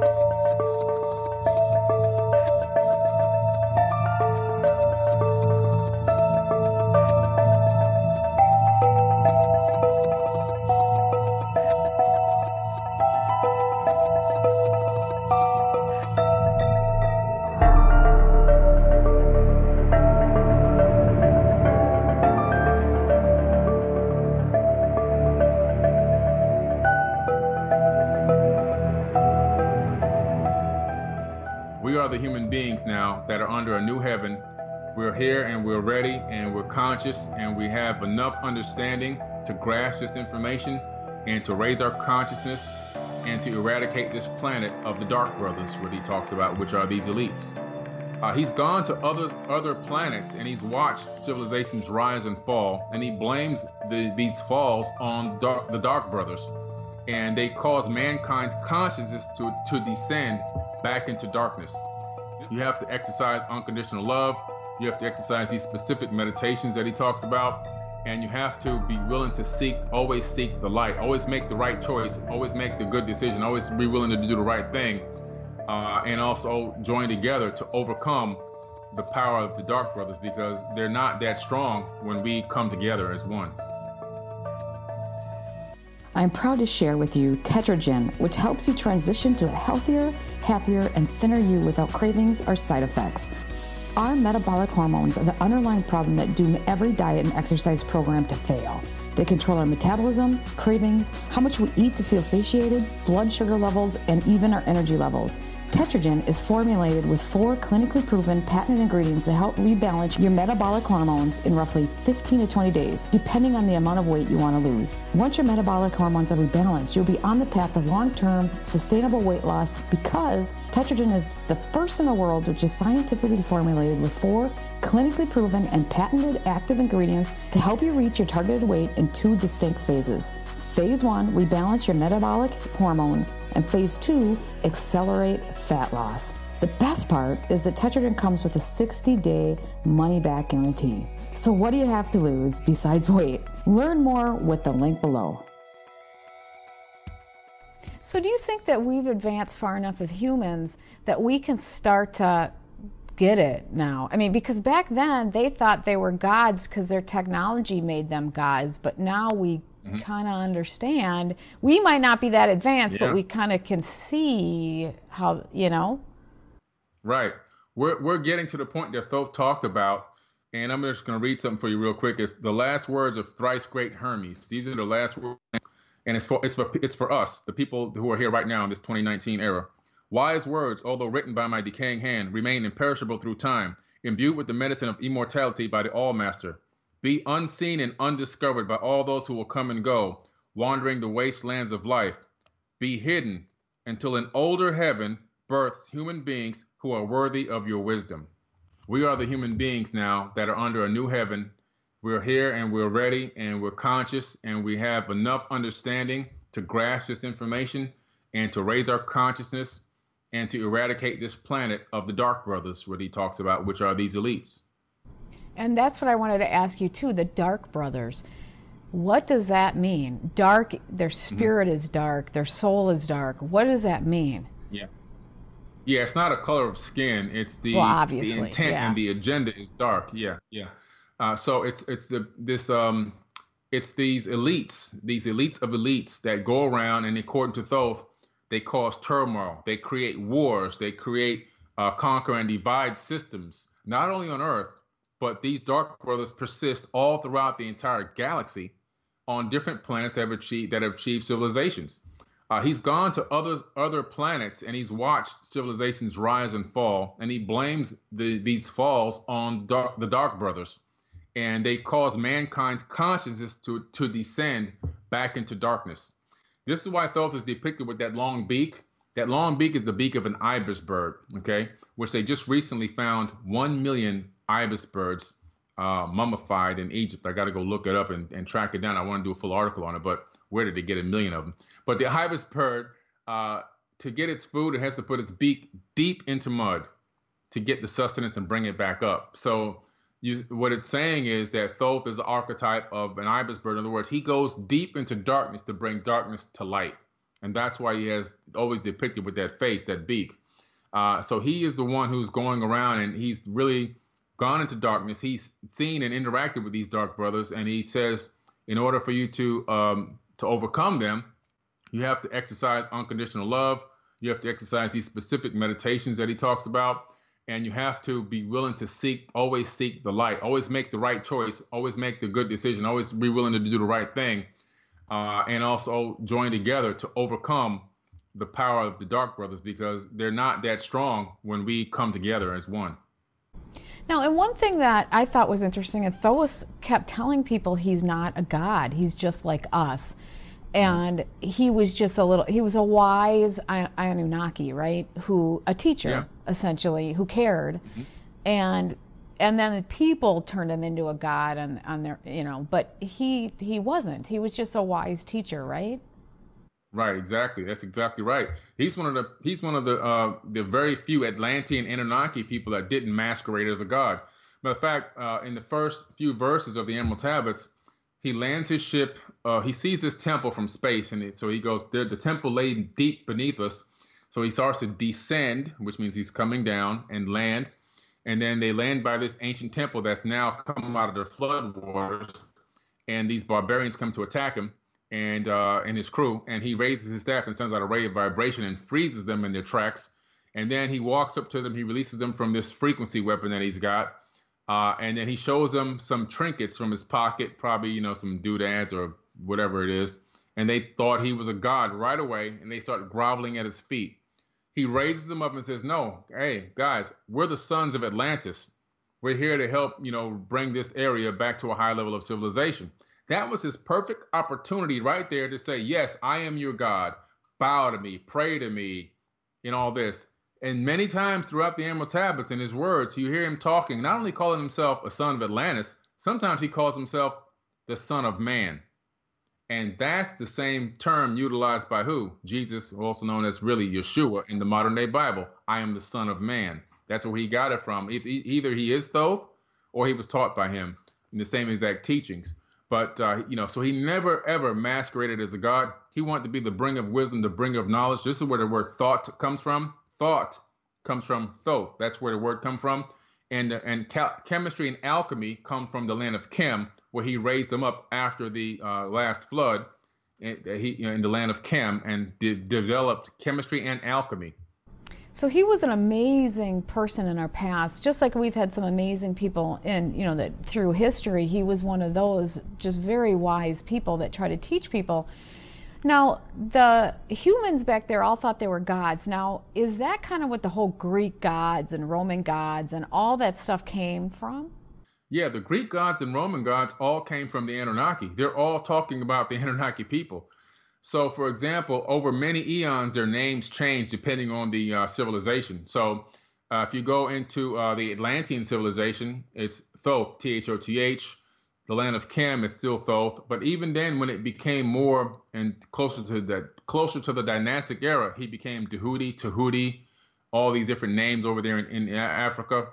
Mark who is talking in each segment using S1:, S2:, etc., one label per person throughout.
S1: Bye. Conscious and we have enough understanding to grasp this information and to raise our consciousness and to eradicate this planet of the Dark Brothers, what he talks about, which are these elites. Uh, he's gone to other other planets and he's watched civilizations rise and fall, and he blames the, these falls on dark, the Dark Brothers, and they cause mankind's consciousness to to descend back into darkness. You have to exercise unconditional love. You have to exercise these specific meditations that he talks about. And you have to be willing to seek, always seek the light, always make the right choice, always make the good decision, always be willing to do the right thing, uh, and also join together to overcome the power of the Dark Brothers because they're not that strong when we come together as one.
S2: I'm proud to share with you Tetragen, which helps you transition to a healthier, happier, and thinner you without cravings or side effects. Our metabolic hormones are the underlying problem that doom every diet and exercise program to fail. They control our metabolism, cravings, how much we eat to feel satiated, blood sugar levels, and even our energy levels. Tetragen is formulated with four clinically proven patented ingredients that help rebalance your metabolic hormones in roughly 15 to 20 days, depending on the amount of weight you want to lose. Once your metabolic hormones are rebalanced, you'll be on the path of long term, sustainable weight loss because Tetragen is the first in the world which is scientifically formulated with four clinically proven and patented active ingredients to help you reach your targeted weight in two distinct phases. Phase one, rebalance your metabolic hormones, and phase two, accelerate fat loss. The best part is that Tetragen comes with a 60 day money back guarantee. So, what do you have to lose besides weight? Learn more with the link below. So, do you think that we've advanced far enough as humans that we can start to get it now. I mean, because back then they thought they were gods because their technology made them gods, but now we mm-hmm. kind of understand. We might not be that advanced, yeah. but we kind of can see how, you know?
S1: Right. We're, we're getting to the point that Thoth talked about, and I'm just going to read something for you real quick. It's the last words of thrice great Hermes. These are the last words, and it's for, it's for, it's for us, the people who are here right now in this 2019 era. Wise words, although written by my decaying hand, remain imperishable through time, imbued with the medicine of immortality by the All Master. Be unseen and undiscovered by all those who will come and go, wandering the wastelands of life. Be hidden until an older heaven births human beings who are worthy of your wisdom. We are the human beings now that are under a new heaven. We're here and we're ready and we're conscious and we have enough understanding to grasp this information and to raise our consciousness and to eradicate this planet of the Dark Brothers, what he talks about, which are these elites.
S2: And that's what I wanted to ask you too the Dark Brothers. What does that mean? Dark, their mm-hmm. spirit mm-hmm. is dark, their soul is dark. What does that mean?
S1: Yeah. Yeah, it's not a color of skin. It's the,
S2: well,
S1: the intent
S2: yeah.
S1: and the agenda is dark. Yeah, yeah. Uh, so it's it's the this um it's these elites, these elites of elites that go around and according to Thoth, they cause turmoil. They create wars. They create, uh, conquer, and divide systems, not only on Earth, but these dark brothers persist all throughout the entire galaxy on different planets that have achieved, that have achieved civilizations. Uh, he's gone to other other planets and he's watched civilizations rise and fall, and he blames the, these falls on dark, the Dark Brothers, and they cause mankind's consciousness to to descend back into darkness. This is why Thoth is depicted with that long beak. That long beak is the beak of an ibis bird, okay, which they just recently found 1 million ibis birds uh, mummified in Egypt. I got to go look it up and, and track it down. I want to do a full article on it, but where did they get a million of them? But the ibis bird, uh, to get its food, it has to put its beak deep into mud to get the sustenance and bring it back up. So you, what it's saying is that Thoth is the archetype of an ibis bird. In other words, he goes deep into darkness to bring darkness to light. and that's why he has always depicted with that face, that beak. Uh, so he is the one who's going around and he's really gone into darkness. He's seen and interacted with these dark brothers, and he says, in order for you to um, to overcome them, you have to exercise unconditional love. You have to exercise these specific meditations that he talks about, and you have to be willing to seek, always seek the light, always make the right choice, always make the good decision, always be willing to do the right thing, uh, and also join together to overcome the power of the dark brothers because they're not that strong when we come together as one.
S2: Now, and one thing that I thought was interesting, and Thoth kept telling people he's not a god, he's just like us. And he was just a little, he was a wise Anunnaki, right? Who, a teacher, yeah. Essentially, who cared. Mm-hmm. And and then the people turned him into a god on, on their you know but he he wasn't he was just a wise teacher right
S1: Right, exactly. That's exactly right. He's one of the he's one of the uh, the very few Atlantean Anunnaki people that didn't masquerade as a god. Matter of fact, uh, in the first few verses of the Emerald Tablets, he lands his ship. Uh, he sees this temple from space, and it, so he goes. The, the temple lay deep beneath us, so he starts to descend, which means he's coming down and land. And then they land by this ancient temple that's now come out of the flood waters, and these barbarians come to attack him and uh, and his crew, and he raises his staff and sends out a ray of vibration and freezes them in their tracks. And then he walks up to them, he releases them from this frequency weapon that he's got, uh, and then he shows them some trinkets from his pocket, probably you know some doodads or whatever it is. And they thought he was a god right away, and they start groveling at his feet. He raises them up and says, "No, hey guys, we're the sons of Atlantis. We're here to help, you know, bring this area back to a high level of civilization." That was his perfect opportunity right there to say, Yes, I am your God. Bow to me, pray to me, in all this. And many times throughout the Emerald Tablets, in his words, you hear him talking, not only calling himself a son of Atlantis, sometimes he calls himself the Son of Man. And that's the same term utilized by who? Jesus, also known as really Yeshua in the modern day Bible. I am the Son of Man. That's where he got it from. Either he is Thoth or he was taught by him in the same exact teachings. But uh, you know, so he never ever masqueraded as a god. He wanted to be the bringer of wisdom, the bringer of knowledge. This is where the word thought comes from. Thought comes from Thoth. That's where the word comes from. And and chemistry and alchemy come from the land of Chem, where he raised them up after the uh, last flood. In, he, you know, in the land of Chem and de- developed chemistry and alchemy.
S2: So he was an amazing person in our past, just like we've had some amazing people in, you know, that through history, he was one of those just very wise people that try to teach people. Now, the humans back there all thought they were gods. Now, is that kind of what the whole Greek gods and Roman gods and all that stuff came from?
S1: Yeah, the Greek gods and Roman gods all came from the Anunnaki. They're all talking about the Anunnaki people. So, for example, over many eons, their names change depending on the uh, civilization. So, uh, if you go into uh, the Atlantean civilization, it's Thoth, T H O T H. The land of Chem, it's still Thoth. But even then, when it became more and closer to the closer to the dynastic era, he became Dehudi, Tahuti, all these different names over there in, in Africa.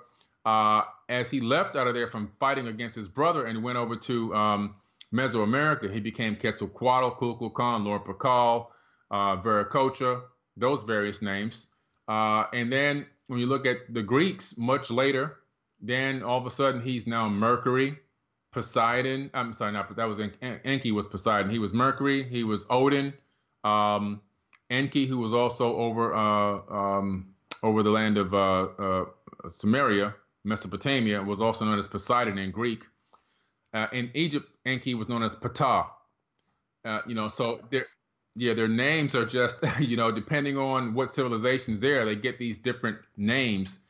S1: Uh, as he left out of there from fighting against his brother and went over to um, Mesoamerica, he became Quetzalcoatl, Kukulkan, Lord Pakal, uh, Viracocha, those various names. Uh, and then when you look at the Greeks, much later, then all of a sudden he's now Mercury, Poseidon. I'm sorry, not that was En- Enki was Poseidon. He was Mercury. He was Odin. Um, Enki, who was also over uh, um, over the land of uh, uh, Sumeria, Mesopotamia, was also known as Poseidon in Greek. Uh, in Egypt, Enki was known as Ptah. Uh, you know, so their yeah, their names are just you know depending on what civilization's there, they get these different names.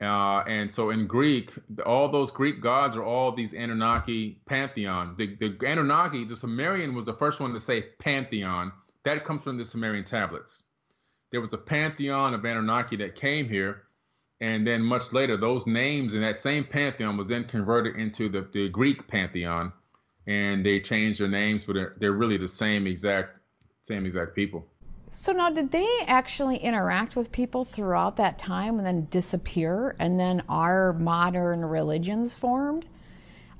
S1: Uh, and so in Greek, all those Greek gods are all these Anunnaki pantheon. The, the Anunnaki, the Sumerian was the first one to say pantheon. That comes from the Sumerian tablets. There was a pantheon of Anunnaki that came here, and then much later, those names in that same pantheon was then converted into the, the Greek pantheon, and they changed their names, but they're, they're really the same exact same exact people.
S2: So now, did they actually interact with people throughout that time and then disappear, and then our modern religions formed?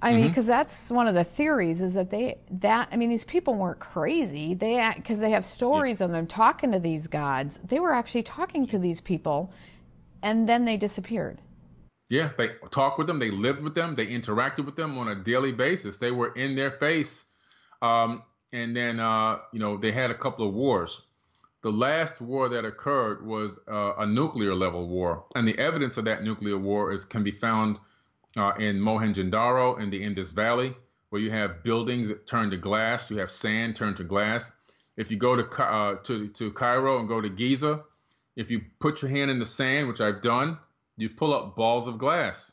S2: I mean, because mm-hmm. that's one of the theories is that they that I mean these people weren't crazy. They because they have stories yeah. of them talking to these gods. They were actually talking to these people, and then they disappeared.
S1: Yeah, they talked with them. They lived with them. They interacted with them on a daily basis. They were in their face, um, and then uh, you know they had a couple of wars. The last war that occurred was uh, a nuclear level war, and the evidence of that nuclear war is can be found uh, in Mohenjo-Daro in the Indus Valley, where you have buildings that turn to glass, you have sand turned to glass. If you go to uh, to to Cairo and go to Giza, if you put your hand in the sand, which I've done, you pull up balls of glass.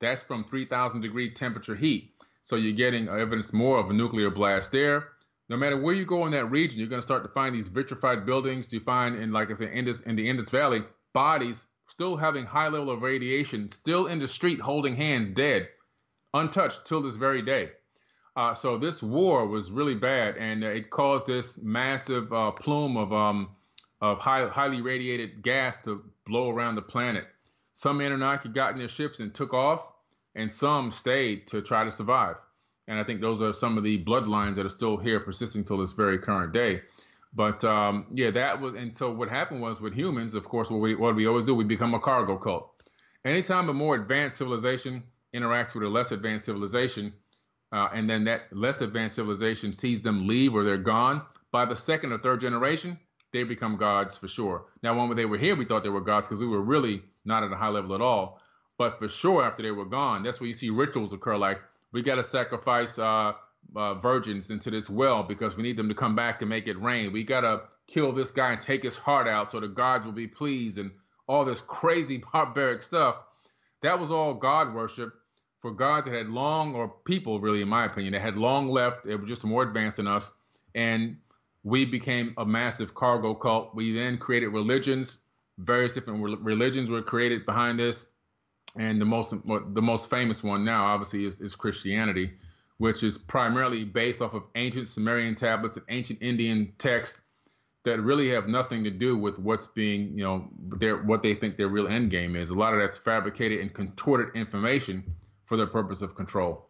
S1: That's from 3,000 degree temperature heat. So you're getting evidence more of a nuclear blast there. No matter where you go in that region, you're going to start to find these vitrified buildings. You find in, like I said, Indus, in the Indus Valley, bodies still having high level of radiation, still in the street holding hands, dead, untouched till this very day. Uh, so this war was really bad, and uh, it caused this massive uh, plume of um, of high, highly radiated gas to blow around the planet. Some Anunnaki got in their ships and took off, and some stayed to try to survive. And I think those are some of the bloodlines that are still here, persisting till this very current day. But um, yeah, that was, and so what happened was with humans, of course, what we what we always do, we become a cargo cult. Anytime a more advanced civilization interacts with a less advanced civilization, uh, and then that less advanced civilization sees them leave or they're gone, by the second or third generation, they become gods for sure. Now, when they were here, we thought they were gods because we were really not at a high level at all. But for sure, after they were gone, that's where you see rituals occur. Like we got to sacrifice uh, uh, virgins into this well because we need them to come back and make it rain. We got to kill this guy and take his heart out so the gods will be pleased and all this crazy barbaric stuff. That was all God worship for gods that had long, or people really, in my opinion, that had long left. They were just more advanced than us. And we became a massive cargo cult. We then created religions. Various different religions were created behind this. And the most the most famous one now, obviously, is, is Christianity which is primarily based off of ancient Sumerian tablets and ancient Indian texts that really have nothing to do with what's being, you know, their what they think their real end game is. A lot of that's fabricated and contorted information for the purpose of control.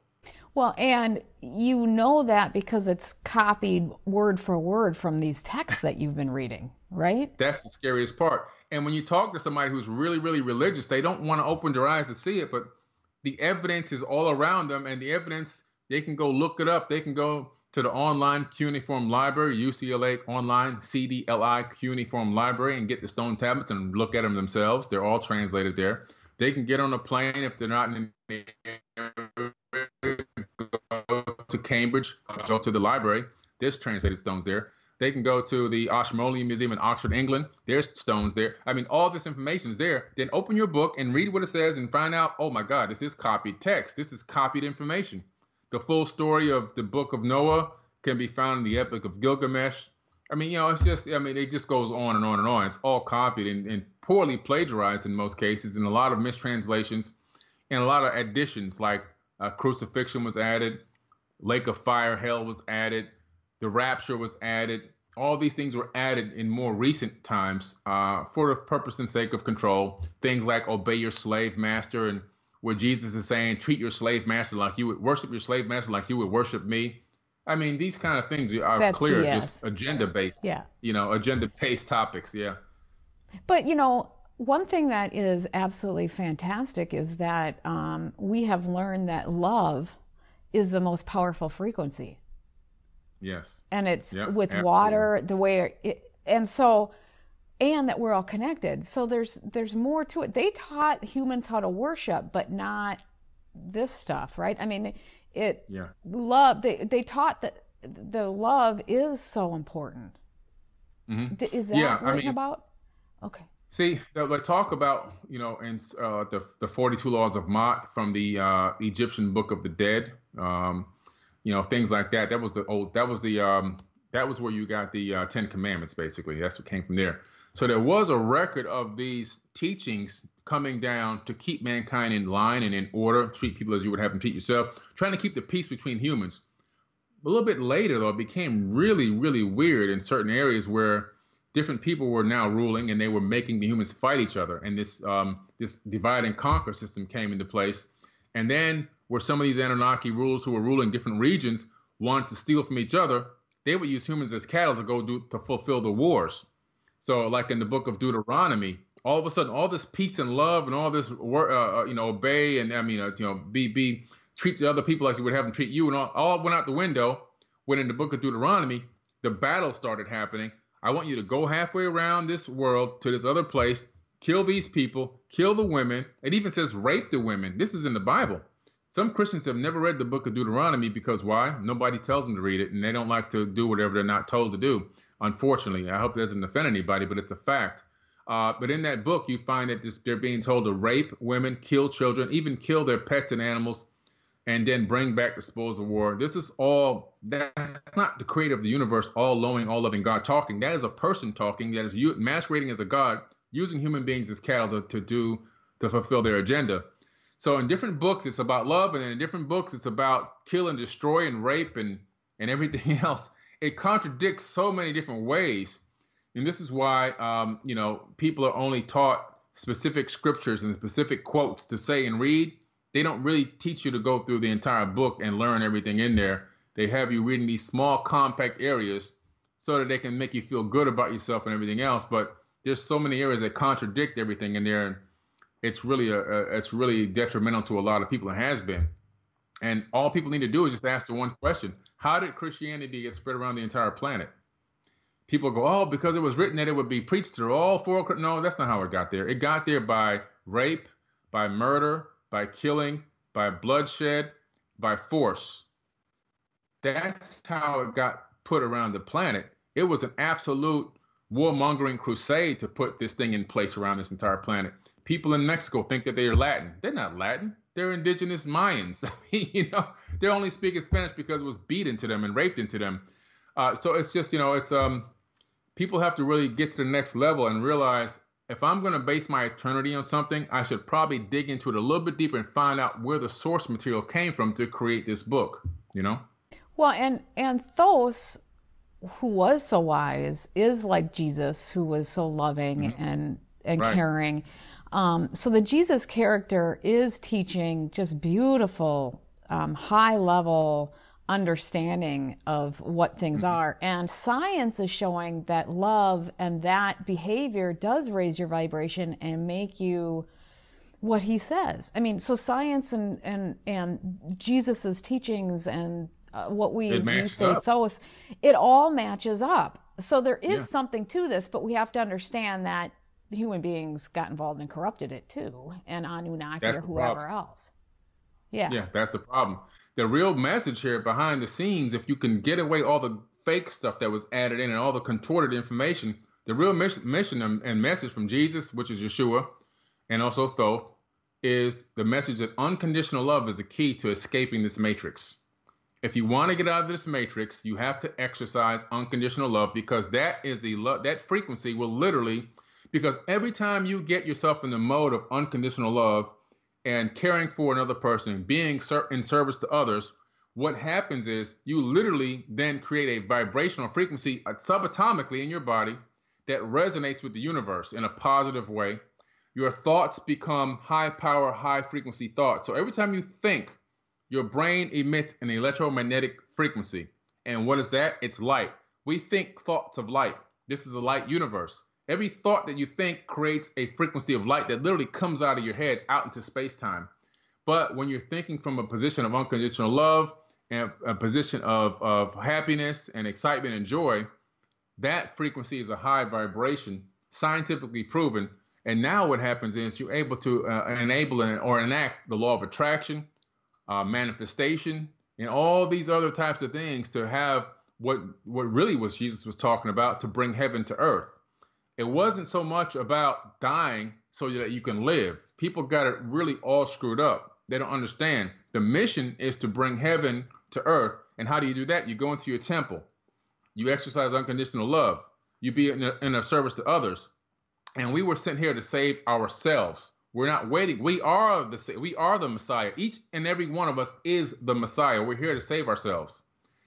S2: Well, and you know that because it's copied word for word from these texts that you've been reading, right?
S1: That's the scariest part. And when you talk to somebody who's really, really religious, they don't want to open their eyes to see it, but the evidence is all around them, and the evidence they can go look it up. They can go to the online cuneiform library, UCLA online CDLI cuneiform library, and get the stone tablets and look at them themselves. They're all translated there. They can get on a plane if they're not in the to Cambridge, go to the library. There's translated stones there. They can go to the Ashmolean Museum in Oxford, England. There's stones there. I mean, all this information is there. Then open your book and read what it says and find out, oh my God, this is copied text. This is copied information. The full story of the Book of Noah can be found in the Epic of Gilgamesh. I mean, you know, it's just, I mean, it just goes on and on and on. It's all copied and, and poorly plagiarized in most cases, and a lot of mistranslations and a lot of additions, like uh, crucifixion was added, lake of fire, hell was added, the rapture was added. All these things were added in more recent times uh, for the purpose and sake of control. Things like obey your slave master and where Jesus is saying, treat your slave master like you would worship your slave master like you would worship me. I mean, these kind of things are That's clear, BS. just agenda based. Yeah. You know, agenda based topics. Yeah.
S2: But, you know, one thing that is absolutely fantastic is that um, we have learned that love is the most powerful frequency.
S1: Yes.
S2: And it's yep, with absolutely. water, the way it, and so and that we're all connected. So there's there's more to it. They taught humans how to worship, but not this stuff, right? I mean, it yeah. love they they taught that the love is so important. Mm-hmm. Is that yeah, I mean, about? Okay.
S1: See, they talk about you know in uh, the the 42 laws of Ma'at from the uh, Egyptian Book of the Dead, um, you know things like that. That was the old. That was the um, that was where you got the uh, Ten Commandments. Basically, that's what came from there. So there was a record of these teachings coming down to keep mankind in line and in order, treat people as you would have them treat yourself, trying to keep the peace between humans. A little bit later, though, it became really, really weird in certain areas where different people were now ruling and they were making the humans fight each other. And this um, this divide and conquer system came into place. And then where some of these Anunnaki rulers who were ruling different regions wanted to steal from each other, they would use humans as cattle to go do to fulfill the wars. So, like in the book of Deuteronomy, all of a sudden, all this peace and love and all this, uh, uh, you know, obey and I mean, uh, you know, be be treat the other people like you would have them treat you, and all, all went out the window. When in the book of Deuteronomy, the battle started happening. I want you to go halfway around this world to this other place, kill these people, kill the women. It even says rape the women. This is in the Bible. Some Christians have never read the book of Deuteronomy because why? Nobody tells them to read it, and they don't like to do whatever they're not told to do. Unfortunately, I hope that doesn't offend anybody, but it's a fact. Uh, but in that book, you find that they're being told to rape women, kill children, even kill their pets and animals, and then bring back the spoils of war. This is all, that's not the creator of the universe, all knowing, all loving God talking. That is a person talking that is masquerading as a God, using human beings as cattle to, to do, to fulfill their agenda. So in different books, it's about love, and in different books, it's about kill and destroy and rape and and everything else. It contradicts so many different ways, and this is why um, you know people are only taught specific scriptures and specific quotes to say and read. They don't really teach you to go through the entire book and learn everything in there. They have you reading these small, compact areas so that they can make you feel good about yourself and everything else. But there's so many areas that contradict everything in there. And it's really a, a, it's really detrimental to a lot of people. It has been, and all people need to do is just ask the one question: How did Christianity get spread around the entire planet? People go, oh, because it was written that it would be preached through all four. No, that's not how it got there. It got there by rape, by murder, by killing, by bloodshed, by force. That's how it got put around the planet. It was an absolute warmongering crusade to put this thing in place around this entire planet people in Mexico think that they are Latin. They're not Latin. They're indigenous Mayans. I mean, you know, they're only speaking Spanish because it was beat into them and raped into them. Uh, so it's just, you know, it's um, people have to really get to the next level and realize if I'm going to base my eternity on something, I should probably dig into it a little bit deeper and find out where the source material came from to create this book. You know.
S2: Well, and and Thoth, who was so wise, is like Jesus, who was so loving mm-hmm. and and right. caring. Um, so the Jesus character is teaching just beautiful, um, high level understanding of what things mm-hmm. are. And science is showing that love and that behavior does raise your vibration and make you what he says. I mean, so science and and and Jesus's teachings and uh, what we say Thoth, it all matches up. So there is yeah. something to this, but we have to understand that human beings got involved and corrupted it too, and Anunnaki that's or whoever else. Yeah.
S1: Yeah, that's the problem. The real message here behind the scenes, if you can get away all the fake stuff that was added in and all the contorted information, the real mission, mission and message from Jesus, which is Yeshua, and also Thoth, is the message that unconditional love is the key to escaping this matrix. If you want to get out of this matrix, you have to exercise unconditional love because that is the love that frequency will literally because every time you get yourself in the mode of unconditional love and caring for another person, being in service to others, what happens is you literally then create a vibrational frequency uh, subatomically in your body that resonates with the universe in a positive way. Your thoughts become high power, high frequency thoughts. So every time you think, your brain emits an electromagnetic frequency. And what is that? It's light. We think thoughts of light. This is a light universe. Every thought that you think creates a frequency of light that literally comes out of your head out into space time. But when you're thinking from a position of unconditional love and a position of, of happiness and excitement and joy, that frequency is a high vibration, scientifically proven. And now what happens is you're able to uh, enable or enact the law of attraction, uh, manifestation, and all these other types of things to have what what really was Jesus was talking about to bring heaven to earth it wasn't so much about dying so that you can live. People got it really all screwed up. They don't understand. The mission is to bring heaven to earth. And how do you do that? You go into your temple. You exercise unconditional love. You be in a, in a service to others. And we were sent here to save ourselves. We're not waiting. We are the we are the Messiah. Each and every one of us is the Messiah. We're here to save ourselves.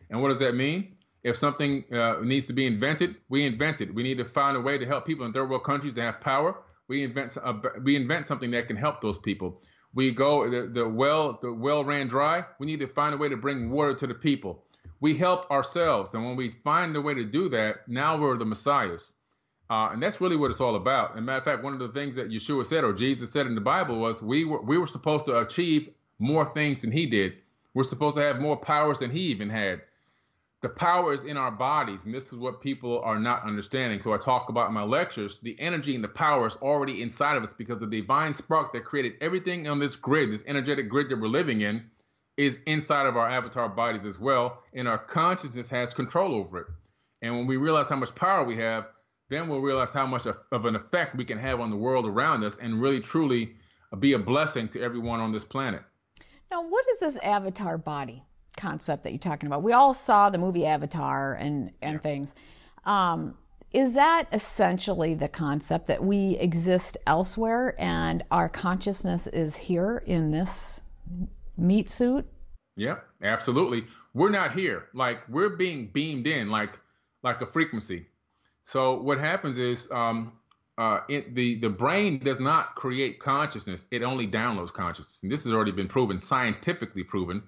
S1: And what does that mean? If something uh, needs to be invented, we invent it. We need to find a way to help people in third world countries that have power. We invent we invent something that can help those people. We go the, the well the well ran dry. We need to find a way to bring water to the people. We help ourselves, and when we find a way to do that, now we're the messiahs. Uh, and that's really what it's all about. And matter of fact, one of the things that Yeshua said or Jesus said in the Bible was we were we were supposed to achieve more things than he did. We're supposed to have more powers than he even had. The power is in our bodies, and this is what people are not understanding. So I talk about in my lectures, the energy and the power is already inside of us because the divine spark that created everything on this grid, this energetic grid that we're living in, is inside of our avatar bodies as well, and our consciousness has control over it. And when we realize how much power we have, then we'll realize how much of an effect we can have on the world around us and really truly be a blessing to everyone on this planet.
S2: Now, what is this avatar body concept that you're talking about? We all saw the movie Avatar and, and yeah. things. Um, is that essentially the concept that we exist elsewhere and our consciousness is here in this meat suit?
S1: Yeah, absolutely. We're not here. Like we're being beamed in like like a frequency. So what happens is um, uh, it, the the brain does not create consciousness; it only downloads consciousness, and this has already been proven, scientifically proven,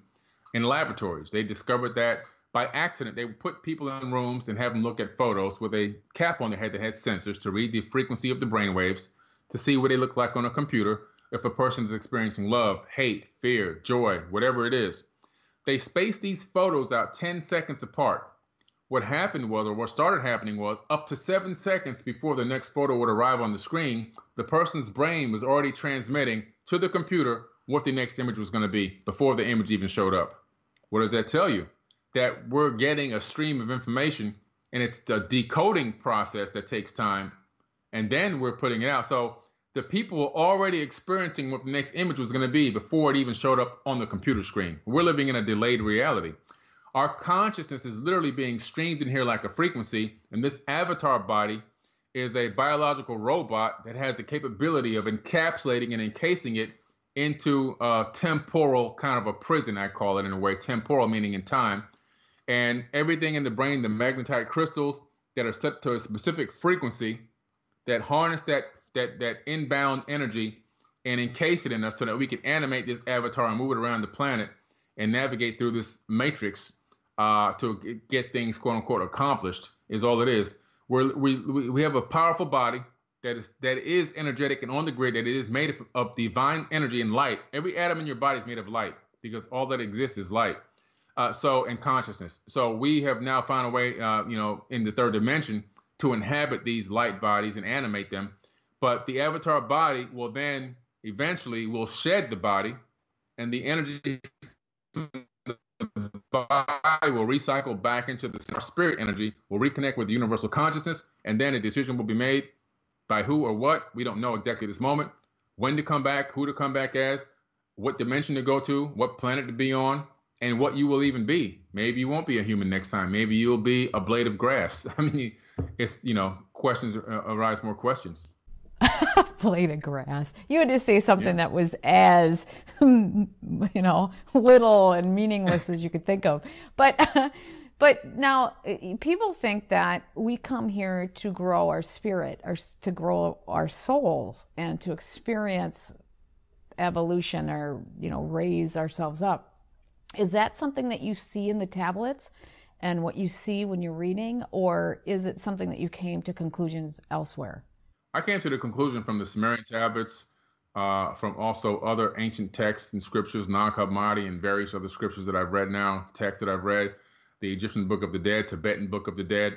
S1: in laboratories. They discovered that by accident. They would put people in rooms and have them look at photos with a cap on their head that had sensors to read the frequency of the brain waves to see what they look like on a computer if a person is experiencing love, hate, fear, joy, whatever it is. They spaced these photos out 10 seconds apart what happened was, or what started happening was, up to seven seconds before the next photo would arrive on the screen, the person's brain was already transmitting to the computer what the next image was going to be before the image even showed up. What does that tell you? That we're getting a stream of information and it's the decoding process that takes time and then we're putting it out. So the people were already experiencing what the next image was going to be before it even showed up on the computer screen. We're living in a delayed reality. Our consciousness is literally being streamed in here like a frequency, and this avatar body is a biological robot that has the capability of encapsulating and encasing it into a temporal kind of a prison, I call it in a way, temporal meaning in time. And everything in the brain, the magnetite crystals that are set to a specific frequency that harness that that that inbound energy and encase it in us so that we can animate this avatar and move it around the planet and navigate through this matrix uh, to get things quote unquote accomplished is all it is. We're, we we have a powerful body that is that is energetic and on the grid that it is made of, divine energy and light. Every atom in your body is made of light because all that exists is light. Uh, so and consciousness. So we have now found a way, uh, you know, in the third dimension to inhabit these light bodies and animate them. But the avatar body will then eventually will shed the body, and the energy body will recycle back into the spirit energy, will reconnect with the universal consciousness, and then a decision will be made by who or what. We don't know exactly this moment. When to come back, who to come back as, what dimension to go to, what planet to be on, and what you will even be. Maybe you won't be a human next time. Maybe you'll be a blade of grass. I mean, it's, you know, questions uh, arise more questions.
S2: blade of grass. You had to say something yeah. that was as, you know, little and meaningless as you could think of. But, but now people think that we come here to grow our spirit, or to grow our souls, and to experience evolution, or you know, raise ourselves up. Is that something that you see in the tablets? And what you see when you're reading, or is it something that you came to conclusions elsewhere?
S1: I came to the conclusion from the Sumerian tablets, uh, from also other ancient texts and scriptures, Nag Hammadi and various other scriptures that I've read now, texts that I've read, the Egyptian Book of the Dead, Tibetan Book of the Dead,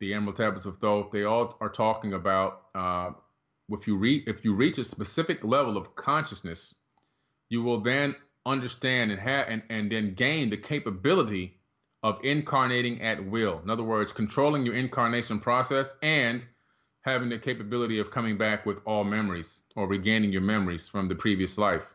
S1: the Emerald Tablets of Thoth. They all are talking about uh, if you if you reach a specific level of consciousness, you will then understand and have and, and then gain the capability of incarnating at will. In other words, controlling your incarnation process and having the capability of coming back with all memories or regaining your memories from the previous life.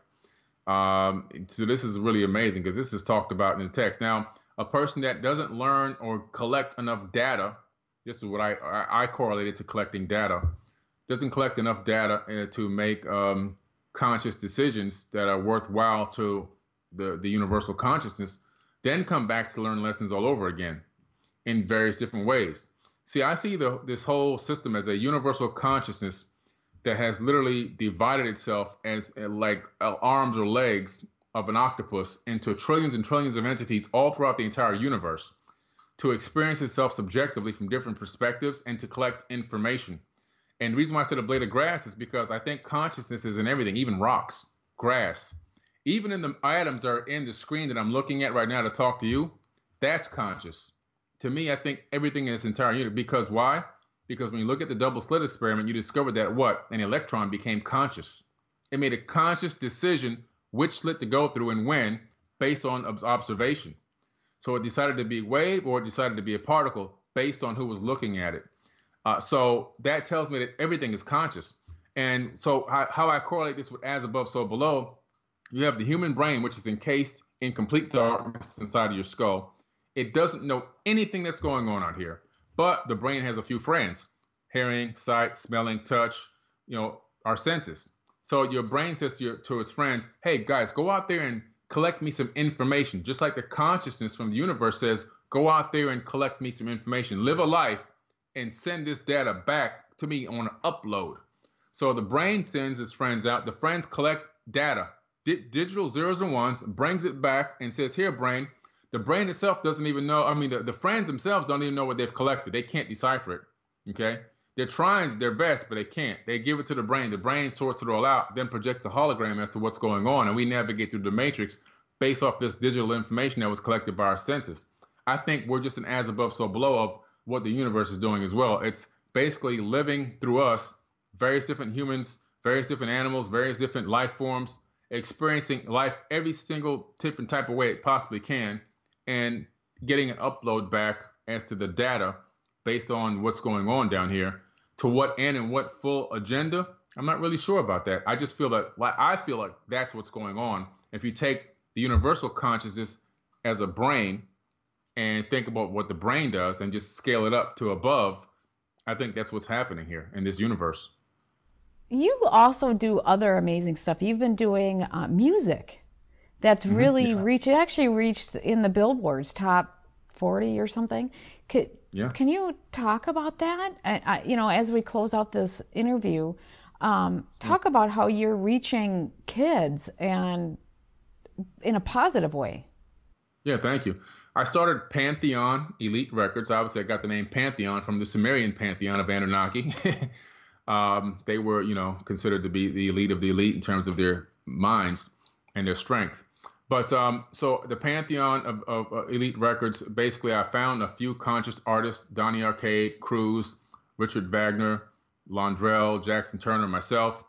S1: Um, so this is really amazing because this is talked about in the text. Now, a person that doesn't learn or collect enough data, this is what I I, I correlated to collecting data, doesn't collect enough data uh, to make um, conscious decisions that are worthwhile to the the universal consciousness, then come back to learn lessons all over again in various different ways. See, I see the, this whole system as a universal consciousness that has literally divided itself as uh, like uh, arms or legs of an octopus into trillions and trillions of entities all throughout the entire universe to experience itself subjectively from different perspectives and to collect information. And the reason why I said a blade of grass is because I think consciousness is in everything, even rocks, grass, even in the items that are in the screen that I'm looking at right now to talk to you. That's conscious. To me, I think everything in its entire unit. Because why? Because when you look at the double slit experiment, you discovered that what? An electron became conscious. It made a conscious decision which slit to go through and when based on observation. So it decided to be a wave or it decided to be a particle based on who was looking at it. Uh, so that tells me that everything is conscious. And so how, how, I correlate this with as above, so below, you have the human brain, which is encased in complete darkness inside of your skull. It doesn't know anything that's going on out here, but the brain has a few friends: hearing, sight, smelling, touch. You know, our senses. So your brain says to, your, to its friends, "Hey guys, go out there and collect me some information." Just like the consciousness from the universe says, "Go out there and collect me some information. Live a life and send this data back to me on an upload." So the brain sends its friends out. The friends collect data, di- digital zeros and ones, brings it back and says, "Here, brain." The brain itself doesn't even know. I mean, the, the friends themselves don't even know what they've collected. They can't decipher it. Okay. They're trying their best, but they can't. They give it to the brain. The brain sorts it all out, then projects a hologram as to what's going on, and we navigate through the matrix based off this digital information that was collected by our senses. I think we're just an as above, so below of what the universe is doing as well. It's basically living through us, various different humans, various different animals, various different life forms, experiencing life every single different type of way it possibly can, and getting an upload back as to the data based on what's going on down here to what end and what full agenda, I'm not really sure about that. I just feel that like I feel like that's what's going on. If you take the universal consciousness as a brain and think about what the brain does and just scale it up to above, I think that's what's happening here in this universe.
S2: You also do other amazing stuff. You've been doing uh, music that's mm-hmm. really mm-hmm, yeah. reached, it actually reached in the billboards top 40 or something. Could, yeah. Can you talk about that? I, I, you know, as we close out this interview, um, talk yeah. about how you're reaching kids and in a positive way.
S1: Yeah, thank you. I started Pantheon Elite Records. Obviously, I got the name Pantheon from the Sumerian pantheon of Anunnaki. um, they were, you know, considered to be the elite of the elite in terms of their minds and their strength. But um, so the pantheon of, of uh, elite records, basically, I found a few conscious artists: Donny Arcade, Cruz, Richard Wagner, Londrelle, Jackson Turner, myself,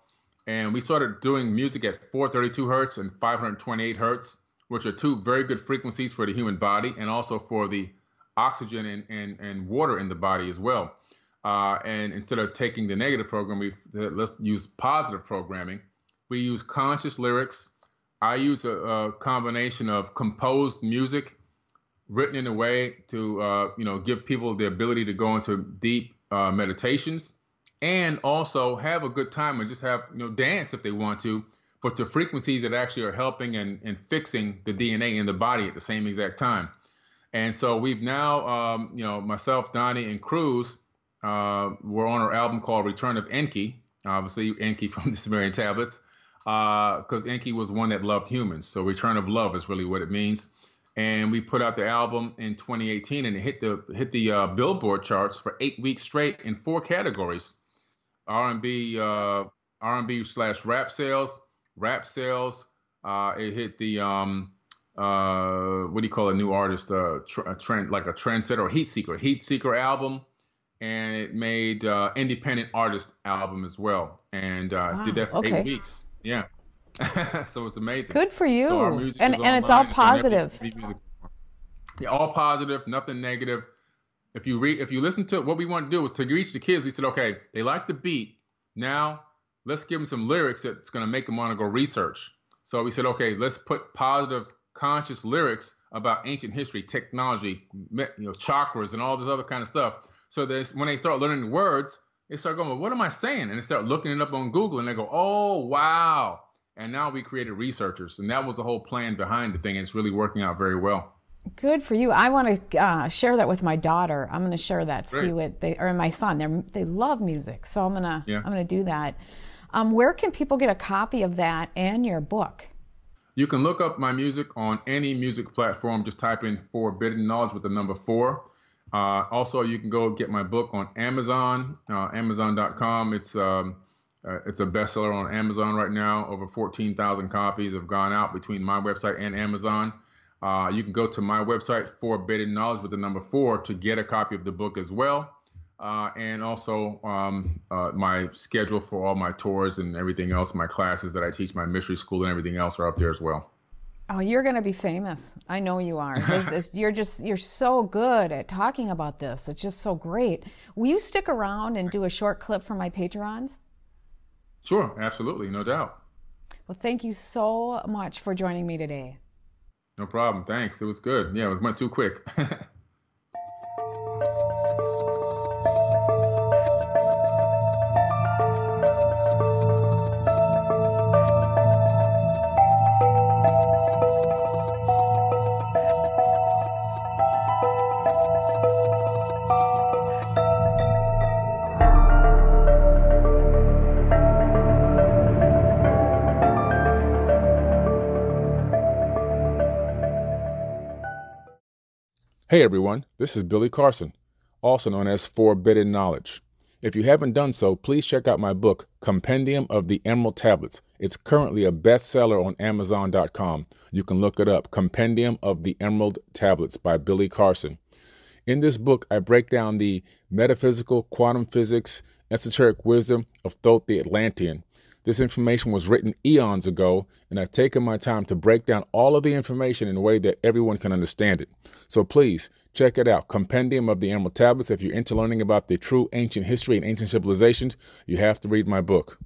S1: and we started doing music at 432 hertz and 528 hertz, which are two very good frequencies for the human body and also for the oxygen and, and, and water in the body as well. Uh, and instead of taking the negative program, we let's use positive programming. We use conscious lyrics I use a, a combination of composed music written in a way to uh, you know give people the ability to go into deep uh, meditations and also have a good time and just have you know dance if they want to but to frequencies that actually are helping and, and fixing the dna in the body at the same exact time. And so we've now um, you know myself donnie and cruz uh, we're on our album called return of enki obviously enki from the sumerian tablets because uh, Enki was one that loved humans. So Return of Love is really what it means. And we put out the album in 2018, and it hit the hit the uh, Billboard charts for eight weeks straight in four categories: R&B, uh, R&B slash rap sales, rap sales. Uh, it hit the um, uh, what do you call a new artist? Uh, tr- a trend like a trendsetter or heat seeker, heat seeker album, and it made uh, independent artist album as well. And uh, wow. did that for okay. eight weeks. Yeah. so it's amazing.
S2: Good for you. So and and it's all positive.
S1: Yeah, all positive, nothing negative. If you read, if you listen to it, what we want to do is to reach the kids. We said, okay, they like the beat. Now let's give them some lyrics that's going to make them want to go research. So we said, okay, let's put positive, conscious lyrics about ancient history, technology, you know, chakras, and all this other kind of stuff. So that when they start learning the words, they start going, well, what am I saying? And they start looking it up on Google and they go, oh, wow. And now we created researchers. And that was the whole plan behind the thing. And it's really working out very well.
S2: Good for you. I want to uh, share that with my daughter. I'm going to share that. Great. See what they or my son. They they love music, so I'm gonna yeah. I'm gonna do that. Um, where can people get a copy of that and your book?
S1: You can look up my music on any music platform. Just type in Forbidden Knowledge with the number four. Uh, also, you can go get my book on Amazon, uh, Amazon.com. It's um, uh, it's a bestseller on Amazon right now. Over 14,000 copies have gone out between my website and Amazon. Uh, you can go to my website, Forbidden Knowledge with the number four, to get a copy of the book as well. Uh, and also um, uh, my schedule for all my tours and everything else, my classes that I teach, my mystery school and everything else are up there as well.
S2: Oh, you're going to be famous. I know you are. you're just you're so good at talking about this. It's just so great. Will you stick around and do a short clip for my patrons?
S1: Sure, absolutely, no doubt.
S2: Well, thank you so much for joining me today.
S1: No problem. Thanks. It was good. Yeah, it went too quick. Hey everyone, this is Billy Carson, also known as Forbidden Knowledge. If you haven't done so, please check out my book, Compendium of the Emerald Tablets. It's currently a bestseller on Amazon.com. You can look it up, Compendium of the Emerald Tablets by Billy Carson. In this book, I break down the metaphysical, quantum physics, esoteric wisdom of Thoth the Atlantean. This information was written eons ago, and I've taken my time to break down all of the information in a way that everyone can understand it. So please check it out Compendium of the Emerald Tablets. If you're into learning about the true ancient history and ancient civilizations, you have to read my book.